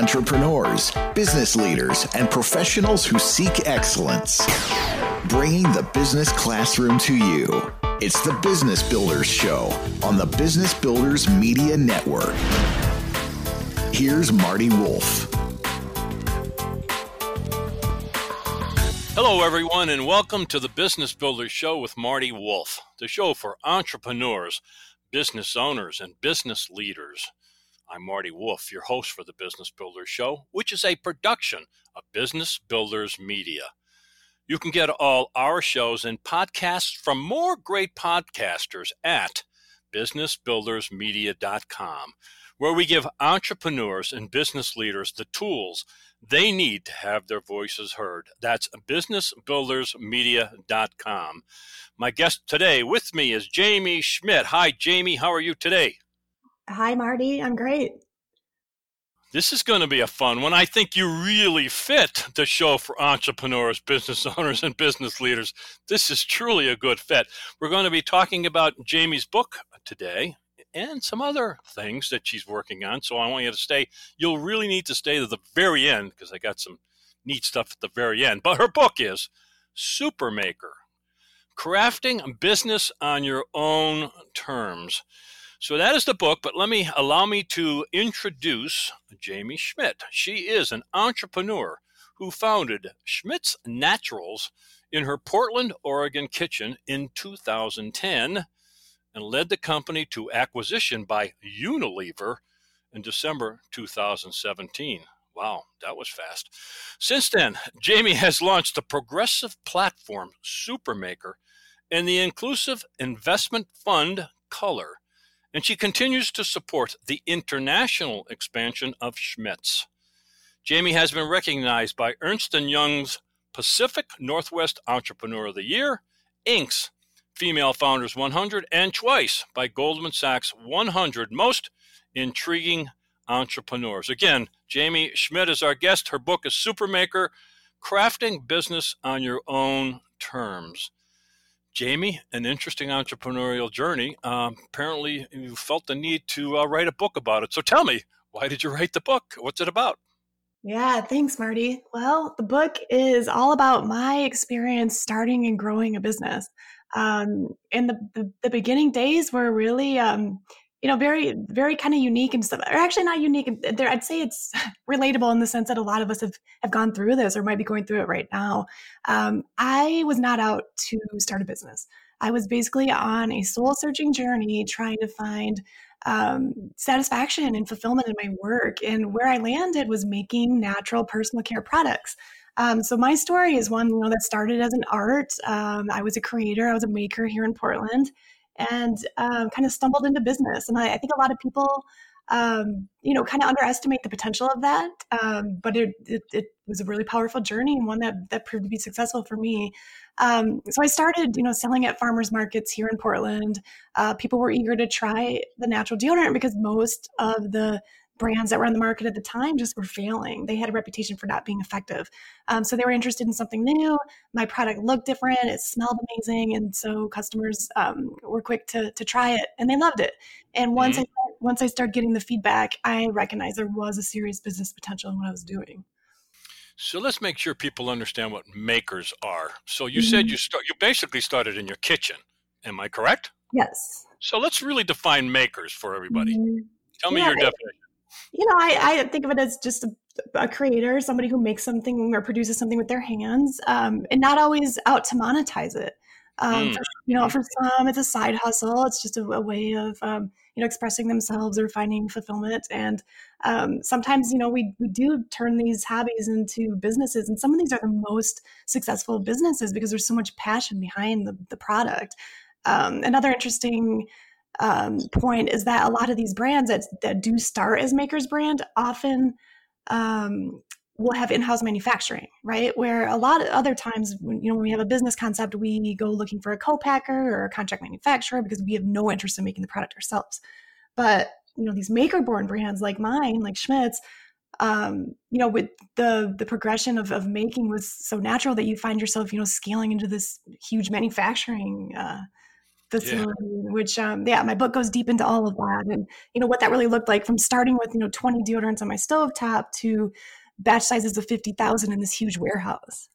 entrepreneurs, business leaders, and professionals who seek excellence. Bringing the business classroom to you. It's the Business Builders Show on the Business Builders Media Network. Here's Marty Wolf. Hello, everyone, and welcome to the Business Builders Show with Marty Wolf, the show for entrepreneurs, business owners, and business leaders. I'm Marty Wolf, your host for the Business Builders Show, which is a production of Business Builders Media. You can get all our shows and podcasts from more great podcasters at businessbuildersmedia.com, where we give entrepreneurs and business leaders the tools they need to have their voices heard. That's businessbuildersmedia.com. My guest today with me is Jaime Schmidt. Hi, Jaime. How are you today? Hi, Marty. I'm great. This is going to be a fun one. I think you really fit the show for entrepreneurs, business owners, and business leaders. This is truly a good fit. We're going to be talking about Jaime's book today and some other things that she's working on. So I want you to stay. You'll really need to stay to the very end because I got some neat stuff at the very end. But her book is Supermaker Crafting Business on Your Own Terms. So that is the book, but let me allow me to introduce Jaime Schmidt. She is an entrepreneur who founded Schmidt's Naturals in her Portland, Oregon kitchen in 2010 and led the company to acquisition by Unilever in December 2017. Wow, that was fast. Since then, Jaime has launched the progressive platform Supermaker and the inclusive investment fund Color and she continues to support the international expansion of Schmidt's. Jaime has been recognized by Ernst & Young's Pacific Northwest Entrepreneur of the Year, Inc.'s Female Founders 100, and twice by Goldman Sachs 100 Most Intriguing Entrepreneurs. Again, Jaime Schmidt is our guest. Her book is Supermaker Crafting Business on Your Own Terms. Jaime, an interesting entrepreneurial journey. Um, apparently, you felt the need to uh, write a book about it. So tell me, why did you write the book? What's it about? Yeah, thanks, Marty. Well, the book is all about my experience starting and growing a business. Um, and the, the, the beginning days were really um, you know, very, very kind of unique and stuff. Or actually, not unique. There, I'd say it's relatable in the sense that a lot of us have have gone through this or might be going through it right now. Um, I was not out to start a business. I was basically on a soul searching journey, trying to find um, satisfaction and fulfillment in my work. And where I landed was making natural personal care products. Um, so my story is one you know that started as an art. Um, I was a creator. I was a maker here in Portland, and um, kind of stumbled into business. And I, I think a lot of people, um, you know, kind of underestimate the potential of that. Um, but it, it, it, was a really powerful journey and one that, that proved to be successful for me. Um, so I started, you know, selling at farmers markets here in Portland. Uh, people were eager to try the natural deodorant because most of the brands that were on the market at the time just were failing. They had a reputation for not being effective. Um, so they were interested in something new. My product looked different, it smelled amazing. And so customers um, were quick to, to try it and they loved it. And once mm-hmm. I once I started getting the feedback, I recognized there was a serious business potential in what I was doing. So let's make sure people understand what makers are. So you mm-hmm. said you start you basically started in your kitchen. Am I correct? Yes. So let's really define makers for everybody. Mm-hmm. Tell me yeah, your definition you know, I, I think of it as just a, a, creator, somebody who makes something or produces something with their hands, um, and not always out to monetize it. Um, mm. for, you know, for some, it's a side hustle. It's just a, a way of um, you know expressing themselves or finding fulfillment. And um, sometimes, you know, we we do turn these hobbies into businesses, and some of these are the most successful businesses because there's so much passion behind the the product. Um, another interesting um, point is that a lot of these brands that, that do start as makers brand often um, will have in-house manufacturing right? Where a lot of other times when, you know when we have a business concept we go looking for a co-packer or a contract manufacturer because we have no interest in making the product ourselves. But you know these maker born brands like mine like schmidt's um, you know, with the the progression of, of making was so natural that you find yourself, you know, scaling into this huge manufacturing uh, facility, yeah. which um, yeah, my book goes deep into all of that, and you know what that really looked like from starting with you know 20 deodorants on my stove top to batch sizes of 50,000 in this huge warehouse.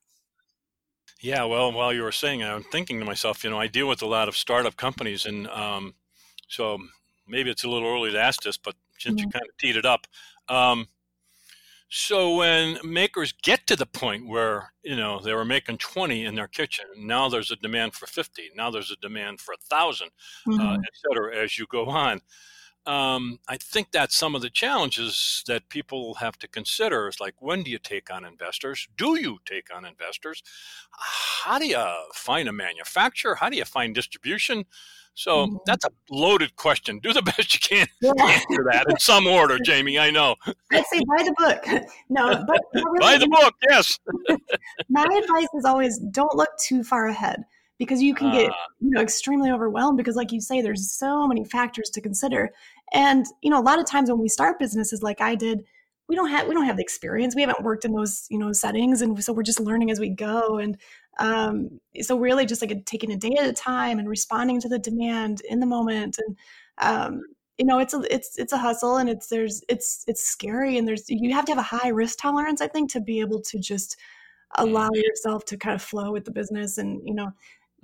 Yeah, well, while you were saying, I'm thinking to myself, you know, I deal with a lot of startup companies, and um, so maybe it's a little early to ask this, but since mm-hmm. you kind of teed it up, um, so when makers get to the point where you know they were making 20 in their kitchen, now there's a demand for 50. Now there's a demand for a 1000 uh, mm-hmm. uh, et cetera, as you go on. Um, I think that's some of the challenges that people have to consider. Is like, when do you take on investors? Do you take on investors? How do you find a manufacturer? How do you find distribution? So mm-hmm. that's a loaded question. Do the best you can yeah. answer that in some order, Jaime. I know. I'd say buy the book. No, but really, buy the book. Yes. my advice is always don't look too far ahead because you can get uh, you know extremely overwhelmed because like you say there's so many factors to consider. And you know a lot of times when we start businesses like i did we don't have we don't have the experience. We haven't worked in those you know settings and so we're just learning as we go. And um, so really just like taking a day at a time and responding to the demand in the moment. And um, you know it's a it's it's a hustle and it's there's it's it's scary and there's you have to have a high risk tolerance i think to be able to just allow mm-hmm. yourself to kind of flow with the business. And you know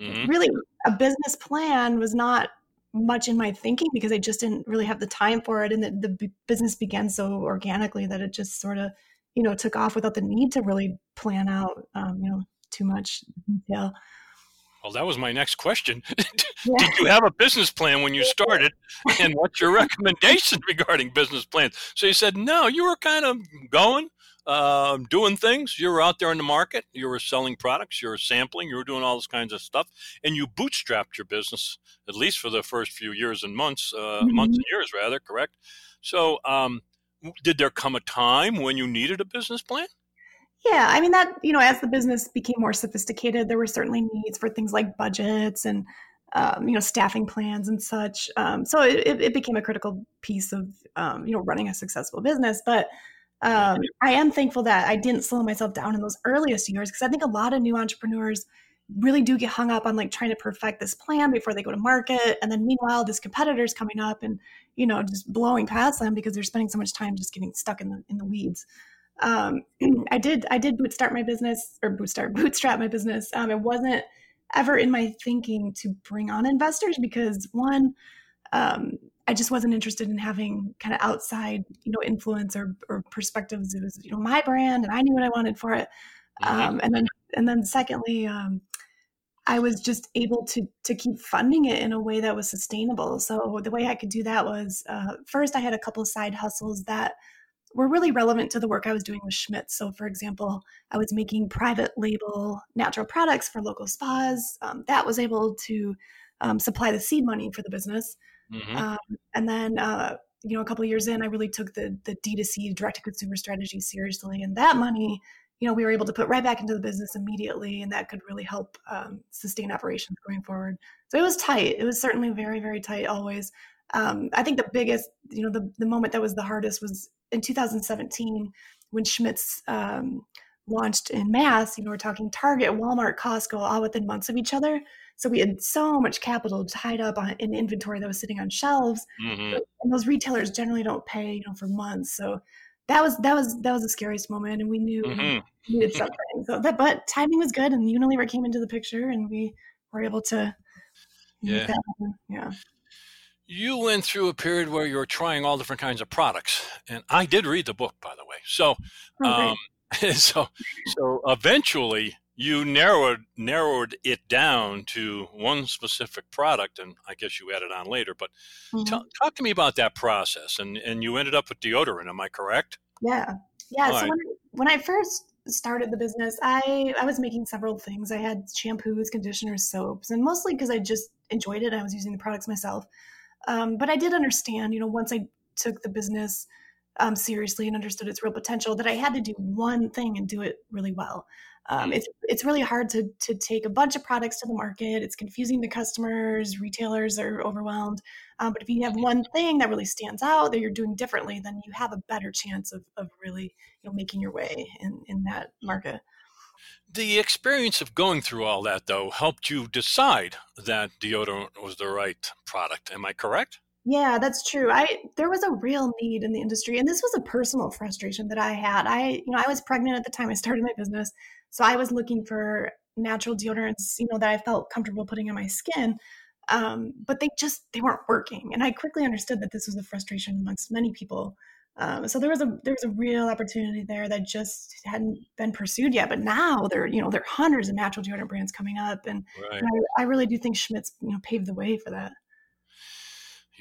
mm-hmm. really a business plan was not much in my thinking because i just didn't really have the time for it and the, the business began so organically that it just sort of you know took off without the need to really plan out um, you know too much detail. Well, that was my next question. Yeah. Did you have a business plan when you started? And what's your recommendation regarding business plans? So you said, no, you were kind of going, uh, doing things. You were out there in the market. You were selling products. You were sampling. You were doing all this kinds of stuff. And you bootstrapped your business, at least for the first few years and months, uh, mm-hmm. months and years, rather, correct? So um, did there come a time when you needed a business plan? Yeah, I mean that you know as the business became more sophisticated, there were certainly needs for things like budgets and um, you know staffing plans and such. Um, so it, it, became a critical piece of um, you know running a successful business. But um, I am thankful that I didn't slow myself down in those earliest years because I think a lot of new entrepreneurs really do get hung up on like trying to perfect this plan before they go to market and then meanwhile this competitor's coming up and you know just blowing past them because they're spending so much time just getting stuck in the in the weeds um, I did I did bootstrap my business or bootstrap bootstrap my business. Um, it wasn't ever in my thinking to bring on investors because one, um, I just wasn't interested in having kind of outside you know influence or, or perspectives. It was you know my brand and I knew what I wanted for it. Mm-hmm. Um, and then and then secondly, um, I was just able to to keep funding it in a way that was sustainable. So the way I could do that was uh, first I had a couple side hustles that were really relevant to the work I was doing with Schmidt. So, for example, I was making private label natural products for local spas. Um, that was able to um, supply the seed money for the business. Mm-hmm. Um, and then, uh, you know, a couple years in, I really took the the D2C direct to consumer strategy seriously, and that money, you know, we were able to put right back into the business immediately, and that could really help um, sustain operations going forward. So it was tight. It was certainly very, very tight always. Um, I think the biggest, you know, the, the moment that was the hardest was in 2017 when Schmidt's um, launched in mass. You know, we're talking Target, Walmart, Costco, all within months of each other. So we had so much capital tied up on, in inventory that was sitting on shelves, mm-hmm. and those retailers generally don't pay, you know, for months. So that was that was that was the scariest moment, and we knew mm-hmm. we needed something. So that, but timing was good, and Unilever came into the picture, and we were able to. Yeah. Yeah you went through a period where you were trying all different kinds of products, and I did read the book, by the way. So, okay. um, so, so eventually you narrowed narrowed it down to one specific product, and I guess you added on later. But mm-hmm. t- talk to me about that process, and and you ended up with deodorant. Am I correct? Yeah, yeah. All so right. when, when I first started the business, I I was making several things. I had shampoos, conditioners, soaps, and mostly because I just enjoyed it. I was using the products myself. Um, but I did understand, you know, once I took the business um, seriously and understood its real potential, that I had to do one thing and do it really well. Um, it's it's really hard to to take a bunch of products to the market. It's confusing to customers. Retailers are overwhelmed. Um, but if you have one thing that really stands out that you're doing differently, then you have a better chance of of really you know making your way in in that market. The experience of going through all that, though, helped you decide that deodorant was the right product. Am I correct? Yeah, that's true. I there was a real need in the industry, and this was a personal frustration that I had. I, you know, I was pregnant at the time I started my business, so I was looking for natural deodorants, you know, that I felt comfortable putting on my skin. Um, but they just they weren't working, and I quickly understood that this was a frustration amongst many people. Um, so there was a there was a real opportunity there that just hadn't been pursued yet. But now there you know there are hundreds of natural deodorant brands coming up, and, right. and I, I, really do think Schmidt's you know paved the way for that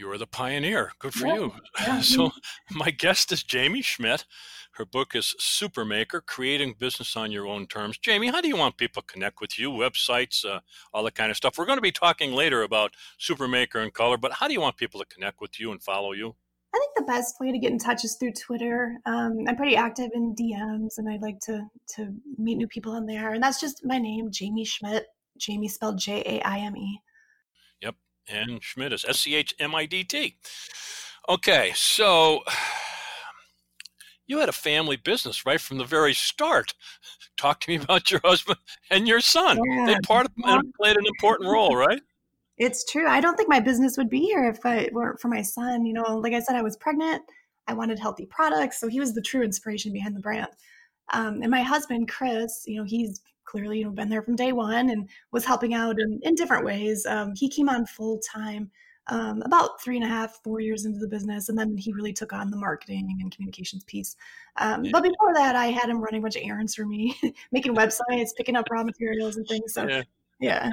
you were the pioneer. Good for yeah. you. Yeah. So, my guest is Jaime Schmidt. Her book is Supermaker Creating Business on Your Own Terms. Jaime, how do you want people to connect with you? Websites, uh, all that kind of stuff. We're going to be talking later about Supermaker and Color, but how do you want people to connect with you and follow you? I think the best way to get in touch is through Twitter. Um, I'm pretty active in DMs, and I like to to meet new people on there. And that's just my name, Jaime Schmidt. Jaime spelled J A I M E and Schmidt is S C H M I D T. Okay, so you had a family business right from the very start. Talk to me about your husband and your son. Yeah. They part of, played an important role, right? It's true. I don't think my business would be here if it weren't for my son. You know, like I said, I was pregnant. I wanted healthy products, so he was the true inspiration behind the brand. Um, and my husband, Chris, you know, he's clearly you know been there from day one and was helping out in, in different ways. Um, he came on full time um, about three and a half, four years into the business, and then he really took on the marketing and communications piece. Um, but before that, I had him running a bunch of errands for me, making websites, picking up raw materials and things. So yeah. yeah.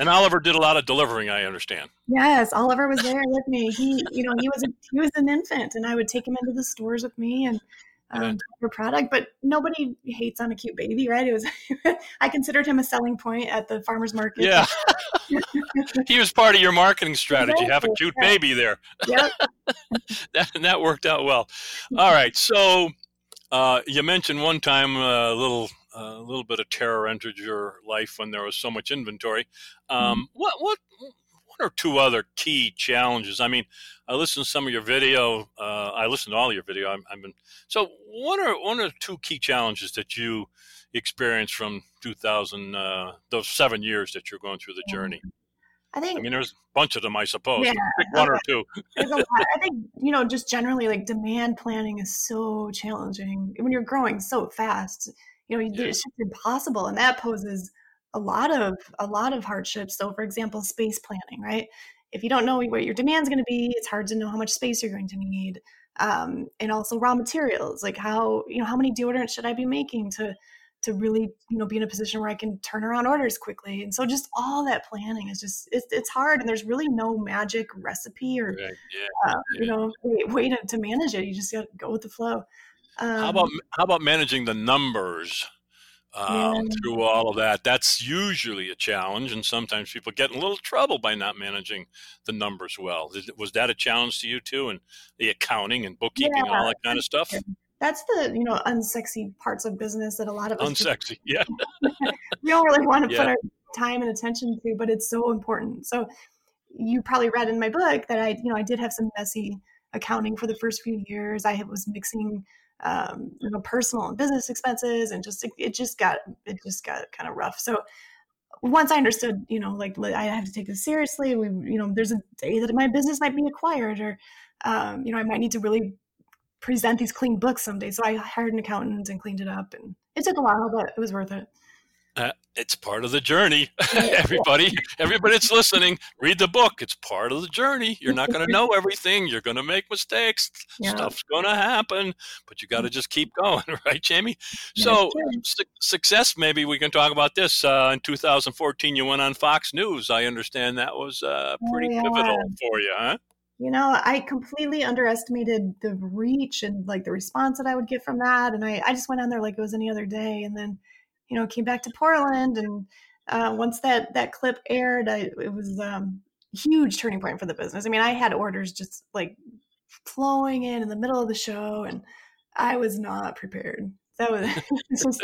and Oliver did a lot of delivering, I understand. Yes, Oliver was there with me. He, you know, he was a, he was an infant, and I would take him into the stores with me, and um, your product, but nobody hates on a cute baby, right? It was, I considered him a selling point at the farmer's market. Yeah. he was part of your marketing strategy. Exactly. Have a cute yeah. baby there. Yep. that, that worked out well. All right. So uh, you mentioned one time a little, a little bit of terror entered your life when there was so much inventory. Um, mm-hmm. What, what, one or two other key challenges. I mean, I listened to some of your video. Uh, I listened to all your video. i have been so one or one or two key challenges that you experienced from 2000, uh, those seven years that you're going through the journey. I think. I mean, there's a bunch of them, I suppose. Yeah, Pick one or two. there's a lot. I think you know, just generally, like demand planning is so challenging when you're growing so fast. You know, yeah. it's just impossible, and that poses a lot of a lot of hardships. So, for example, space planning, right? If you don't know what your demand is going to be, it's hard to know how much space you're going to need. Um, and also raw materials, like how you know how many deodorants should I be making to to really you know be in a position where I can turn around orders quickly. And so just all that planning is just it's, it's hard, and there's really no magic recipe or right. yeah. uh, you know way, to, to manage it. You just got to go with the flow. Um, how about how about managing the numbers? Um, yeah. through all of that. That's usually a challenge, and sometimes people get in a little trouble by not managing the numbers well. Was that a challenge to you too, and the accounting and bookkeeping yeah. and all that kind of stuff? That's the you know unsexy parts of business that a lot of us unsexy, yeah. we don't really want to yeah. put our time and attention to, but it's so important. So you probably read in my book that I you know I did have some messy accounting for the first few years. I was mixing um, you know, personal and business expenses, and just it, it just got it just got kind of rough. So once I understood, you know, like I have to take this seriously. We, you know, there's a day that my business might be acquired, or um, you know, I might need to really present these clean books someday. So I hired an accountant and cleaned it up, and it took a while, but it was worth it. Uh, it's part of the journey. everybody, everybody that's listening, read the book. It's part of the journey. You're not going to know everything. You're going to make mistakes. Yeah. Stuff's going to happen, but you got to just keep going, right, Jaime? So, su- success. Maybe we can talk about this. Uh, in 2014, you went on Fox News. I understand that was uh, oh, pretty oh, yeah. pivotal for you, huh? You know, I completely underestimated the reach and like the response that I would get from that. And I, I just went on there like it was any other day. And then you know, came back to Portland, and uh, once that that clip aired, I, it was um, huge turning point for the business. I mean, I had orders just like flowing in in the middle of the show, and I was not prepared. That was just,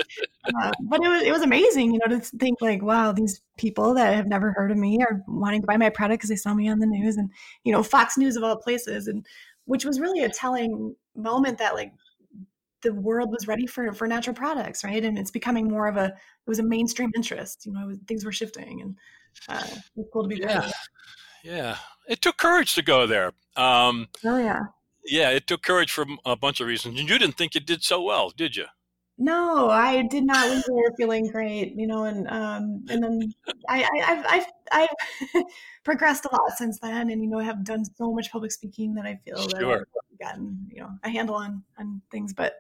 uh, but it was it was amazing, you know, to think like, wow, these people that have never heard of me are wanting to buy my product because they saw me on the news, and you know, Fox News of all places, and which was really a telling moment that like the world was ready for for natural products, right? And it's becoming more of a it was a mainstream interest. You know, was, things were shifting, and uh, it's cool to be yeah. there. Yeah, it took courage to go there. Um, oh yeah. Yeah, it took courage for a bunch of reasons, and you didn't think it did so well, did you? No, I did not leave there feeling great, you know, and um, and then I, I, have I've, I've progressed a lot since then, and you know, I have done so much public speaking that I feel sure. that I've gotten, you know, a handle on on things. But,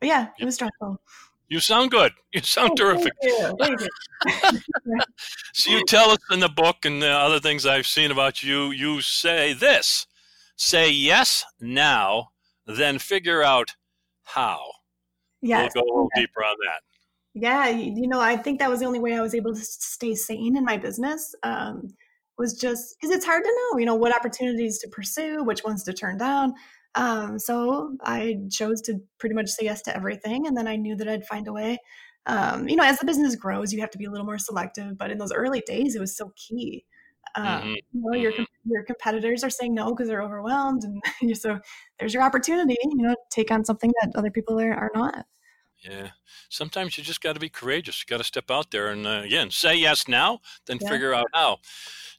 but yeah, it was stressful. You sound good. You sound oh, terrific. Thank you. Thank you. so you tell us in the book and the other things I've seen about you. You say this: say yes now, then figure out how. Yes. We'll go a little deeper on that. Yeah, you know, I think that was the only way I was able to stay sane in my business. Um, was just because it's hard to know, you know, what opportunities to pursue, which ones to turn down. Um, so I chose to pretty much say yes to everything, and then I knew that I'd find a way. Um, you know, as the business grows, you have to be a little more selective. But in those early days, it was so key. Um, mm-hmm. You know, your mm-hmm. your competitors are saying no because they're overwhelmed, and so there's your opportunity. You know, take on something that other people are, are not. Yeah. Sometimes you just got to be courageous. You got to step out there and uh, again say yes now, then yeah. figure out how.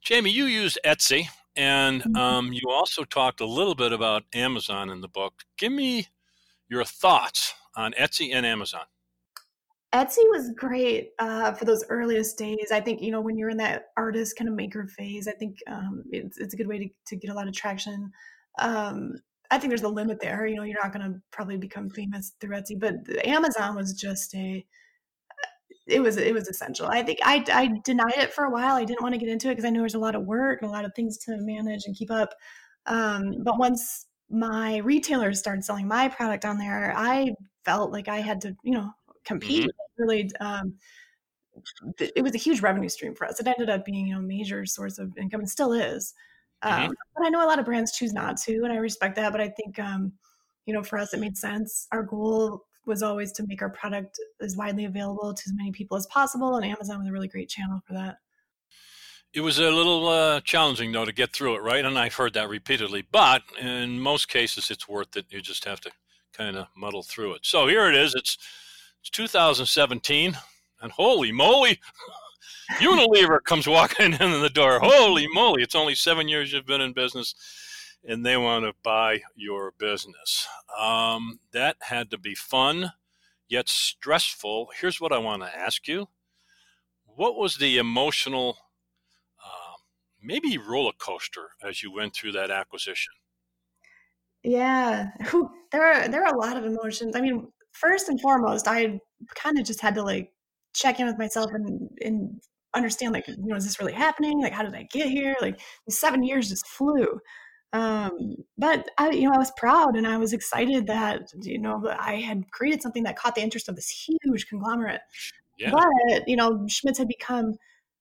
Jaime, you use Etsy, and mm-hmm. um, you also talked a little bit about Amazon in the book. Give me your thoughts on Etsy and Amazon. Etsy was great uh, for those earliest days. I think you know when you're in that artist kind of maker phase, I think um, it's it's a good way to, to get a lot of traction. Um, I think there's a limit there. You know, you're not going to probably become famous through Etsy, but Amazon was just a it was it was essential. I think I I denied it for a while. I didn't want to get into it because I knew there's a lot of work and a lot of things to manage and keep up. Um, but once my retailers started selling my product on there, I felt like I had to, you know, compete. Mm-hmm. Really, um, it was a huge revenue stream for us. It ended up being you know, a major source of income and still is. Mm-hmm. Um, but I know a lot of brands choose not to, and I respect that. But I think, um, you know, for us, it made sense. Our goal was always to make our product as widely available to as many people as possible, and Amazon was a really great channel for that. It was a little uh, challenging, though, to get through it, right? And I've heard that repeatedly. But in most cases, it's worth it. You just have to kind of muddle through it. So here it is. It's, it's 2017, and holy moly! Unilever comes walking in the door. Holy moly, it's only seven years you've been in business and they want to buy your business. Um, that had to be fun, yet stressful. Here's what I want to ask you What was the emotional, uh, maybe roller coaster as you went through that acquisition? Yeah, there are there are a lot of emotions. I mean, first and foremost, I kind of just had to like check in with myself and and understand like you know is this really happening like how did i get here like seven years just flew um but i you know i was proud and i was excited that you know i had created something that caught the interest of this huge conglomerate. Yeah. but you know schmidt's had become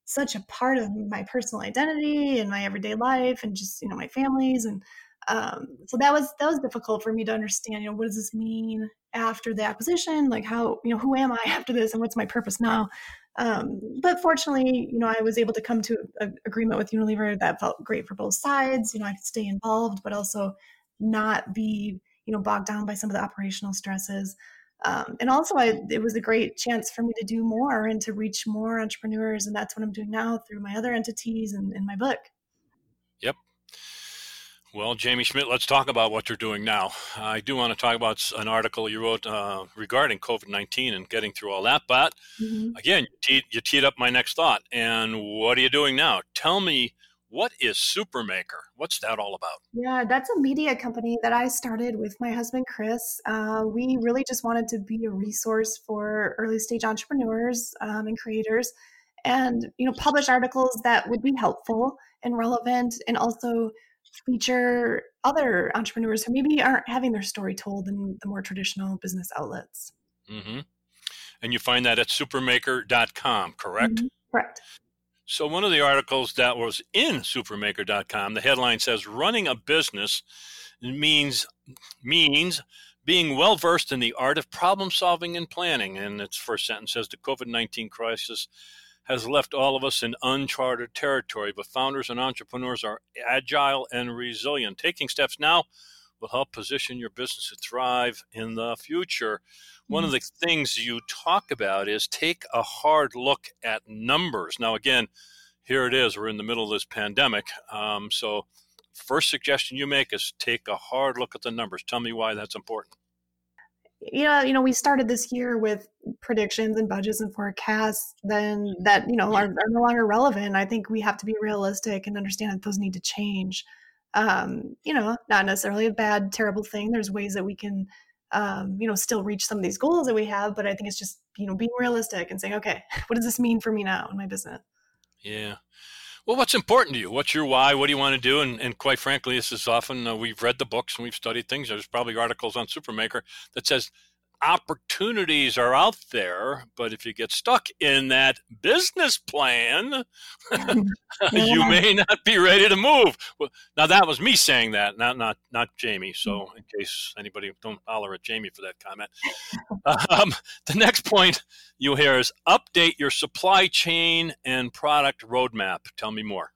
such a part of my personal identity and my everyday life and just you know my family's and um, so that was that was difficult for me to understand you know what does this mean after the acquisition? Like how you know who am i after this and what's my purpose now um, but fortunately, you know, I was able to come to an agreement with Unilever that felt great for both sides. You know, I could stay involved, but also not be, you know, bogged down by some of the operational stresses. Um, and also, I, it was a great chance for me to do more and to reach more entrepreneurs. And that's what I'm doing now through my other entities and in my book. Well, Jaime Schmidt, let's talk about what you're doing now. I do want to talk about an article you wrote uh, regarding COVID 19 and getting through all that. But mm-hmm. again, you teed, you teed up my next thought. And what are you doing now? Tell me, what is Supermaker? What's that all about? Yeah, that's a media company that I started with my husband, Chris. Uh, we really just wanted to be a resource for early stage entrepreneurs um, and creators and, you know, publish articles that would be helpful and relevant and also feature other entrepreneurs who maybe aren't having their story told in the more traditional business outlets. Mm-hmm. And you find that at supermaker.com, correct? Mm-hmm. Correct. So, one of the articles that was in supermaker.com, the headline says running a business means means being well versed in the art of problem solving and planning. And its first sentence says the COVID 19 crisis has left all of us in uncharted territory, but founders and entrepreneurs are agile and resilient, taking steps now will help position your business to thrive in the future. One of the things you talk about is take a hard look at numbers. Now, again, here it is. We're in the middle of this pandemic. Um, so, first suggestion you make is take a hard look at the numbers. Tell me why that's important. Yeah, you know, we started this year with predictions and budgets and forecasts then that, you know, are, are no longer relevant. I think we have to be realistic and understand that those need to change. Um, you know, not necessarily a bad, terrible thing. There's ways that we can um, you know, still reach some of these goals that we have, but I think it's just, you know, being realistic and saying, okay, what does this mean for me now in my business? Yeah. Well, what's important to you? What's your why? What do you want to do? And, and quite frankly, this is often uh, we've read the books and we've studied things. There's probably articles on Supermaker that says opportunities are out there, but if you get stuck in that business plan, you may not be ready to move. Well, now that was me saying that, not not not Jaime. So mm. in case anybody don't holler at Jaime for that comment, um, the next point you hear is update your supply chain and product roadmap. Tell me more.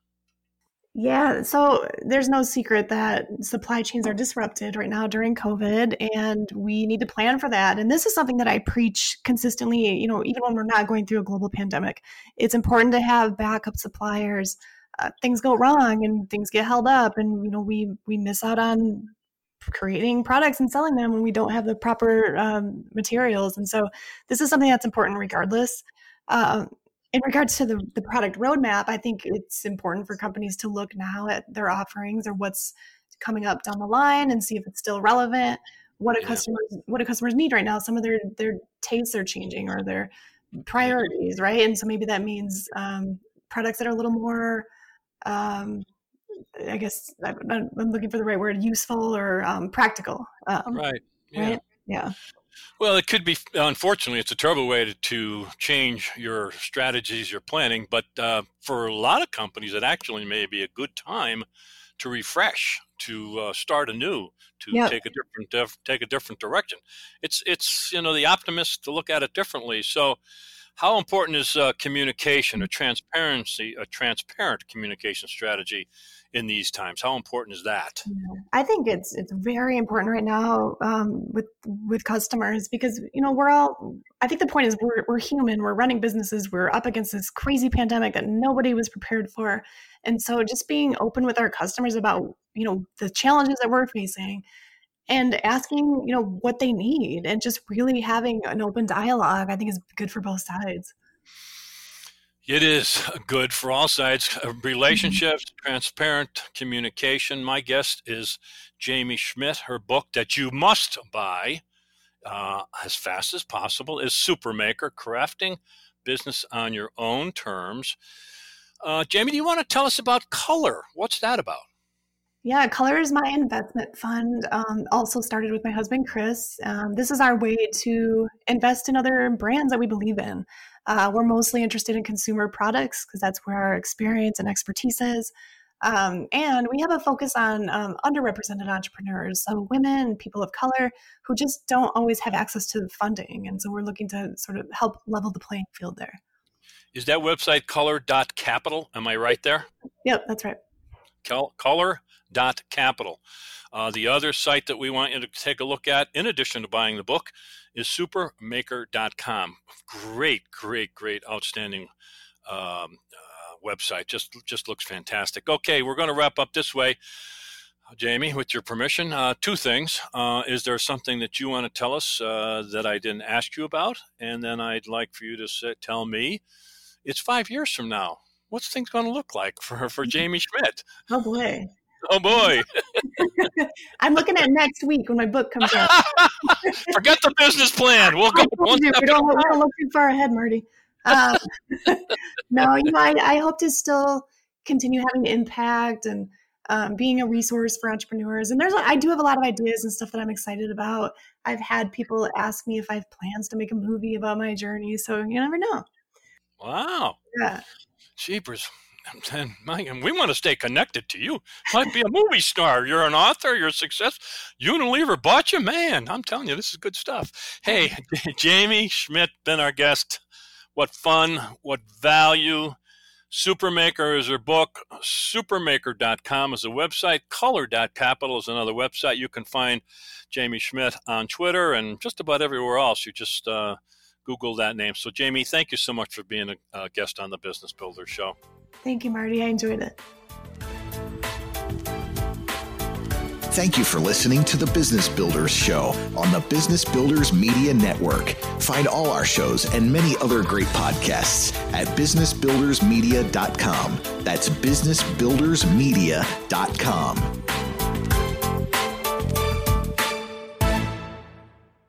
Yeah, so there's no secret that supply chains are disrupted right now during COVID, and we need to plan for that. And this is something that I preach consistently, you know, even when we're not going through a global pandemic. It's important to have backup suppliers. Uh, things go wrong and things get held up, and, you know, we, we miss out on creating products and selling them when we don't have the proper um, materials. And so this is something that's important regardless. Uh, in regards to the, the product roadmap, I think it's important for companies to look now at their offerings or what's coming up down the line and see if it's still relevant. What do yeah. customers what do customers need right now? Some of their their tastes are changing or their priorities, right? And so maybe that means um, products that are a little more, um, I guess I'm, I'm, looking for the right word, useful or um, practical. Um, right. Yeah. Right. Yeah. Well, it could be. Unfortunately, it's a terrible way to, to change your strategies, your planning. But uh, for a lot of companies, it actually may be a good time to refresh, to uh, start anew, to yep. take a different def- take a different direction. It's it's you know the optimists to look at it differently. So, how important is uh, communication, a transparency, a transparent communication strategy in these times? How important is that? I think it's it's very important right now um, with with customers because you know we're all. I think the point is we're we're human. We're running businesses. We're up against this crazy pandemic that nobody was prepared for, and so just being open with our customers about you know the challenges that we're facing and asking you know what they need and just really having an open dialogue i think is good for both sides it is good for all sides. Uh, relationships, mm-hmm. transparent communication. My guest is Jaime Schmidt. Her book that you must buy uh, as fast as possible is Supermaker Crafting Business on Your Own Terms. Uh, Jaime, do you want to tell us about Color? What's that about? Yeah, Color is my investment fund. Um, also started with my husband, Chris. Um, this is our way to invest in other brands that we believe in. Uh, we're mostly interested in consumer products because that's where our experience and expertise is. Um, and we have a focus on um, underrepresented entrepreneurs, so women, people of color who just don't always have access to funding. And so we're looking to sort of help level the playing field there. Is that website color.capital? Am I right there? Yep, that's right. Color.capital. Uh, the other site that we want you to take a look at, in addition to buying the book, is supermaker.com. Great, great, great, outstanding um, uh, website. Just just looks fantastic. Okay, we're going to wrap up this way. Jaime, with your permission, uh, two things. Uh, is there something that you want to tell us uh, that I didn't ask you about? And then I'd like for you to say, tell me, it's five years from now. What's things going to look like for, for Jaime Schmidt? Oh, boy. Oh boy. I'm looking at next week when my book comes out. Forget the business plan. We'll go one we don't, we don't look too far ahead, Marty. Um, no, you know, I, I, hope to still continue having impact and um, being a resource for entrepreneurs. And there's, I do have a lot of ideas and stuff that I'm excited about. I've had people ask me if I have plans to make a movie about my journey. So you never know. Wow. Yeah. Jeepers and we want to stay connected to you. Might be a movie star. You're an author. You're a success. Unilever bought you, man. I'm telling you, this is good stuff. Hey, Jaime Schmidt, been our guest. What fun! What value! Supermaker is her book. Supermaker.com is a website. Color.capital is another website. You can find Jaime Schmidt on Twitter and just about everywhere else. You just uh, Google that name. So, Jaime, thank you so much for being a, a guest on the Business Builder Show. Thank you, Marty. I enjoyed it. Thank you for listening to the Business Builders Show on the Business Builders Media Network. Find all our shows and many other great podcasts at businessbuildersmedia.com. That's businessbuildersmedia.com.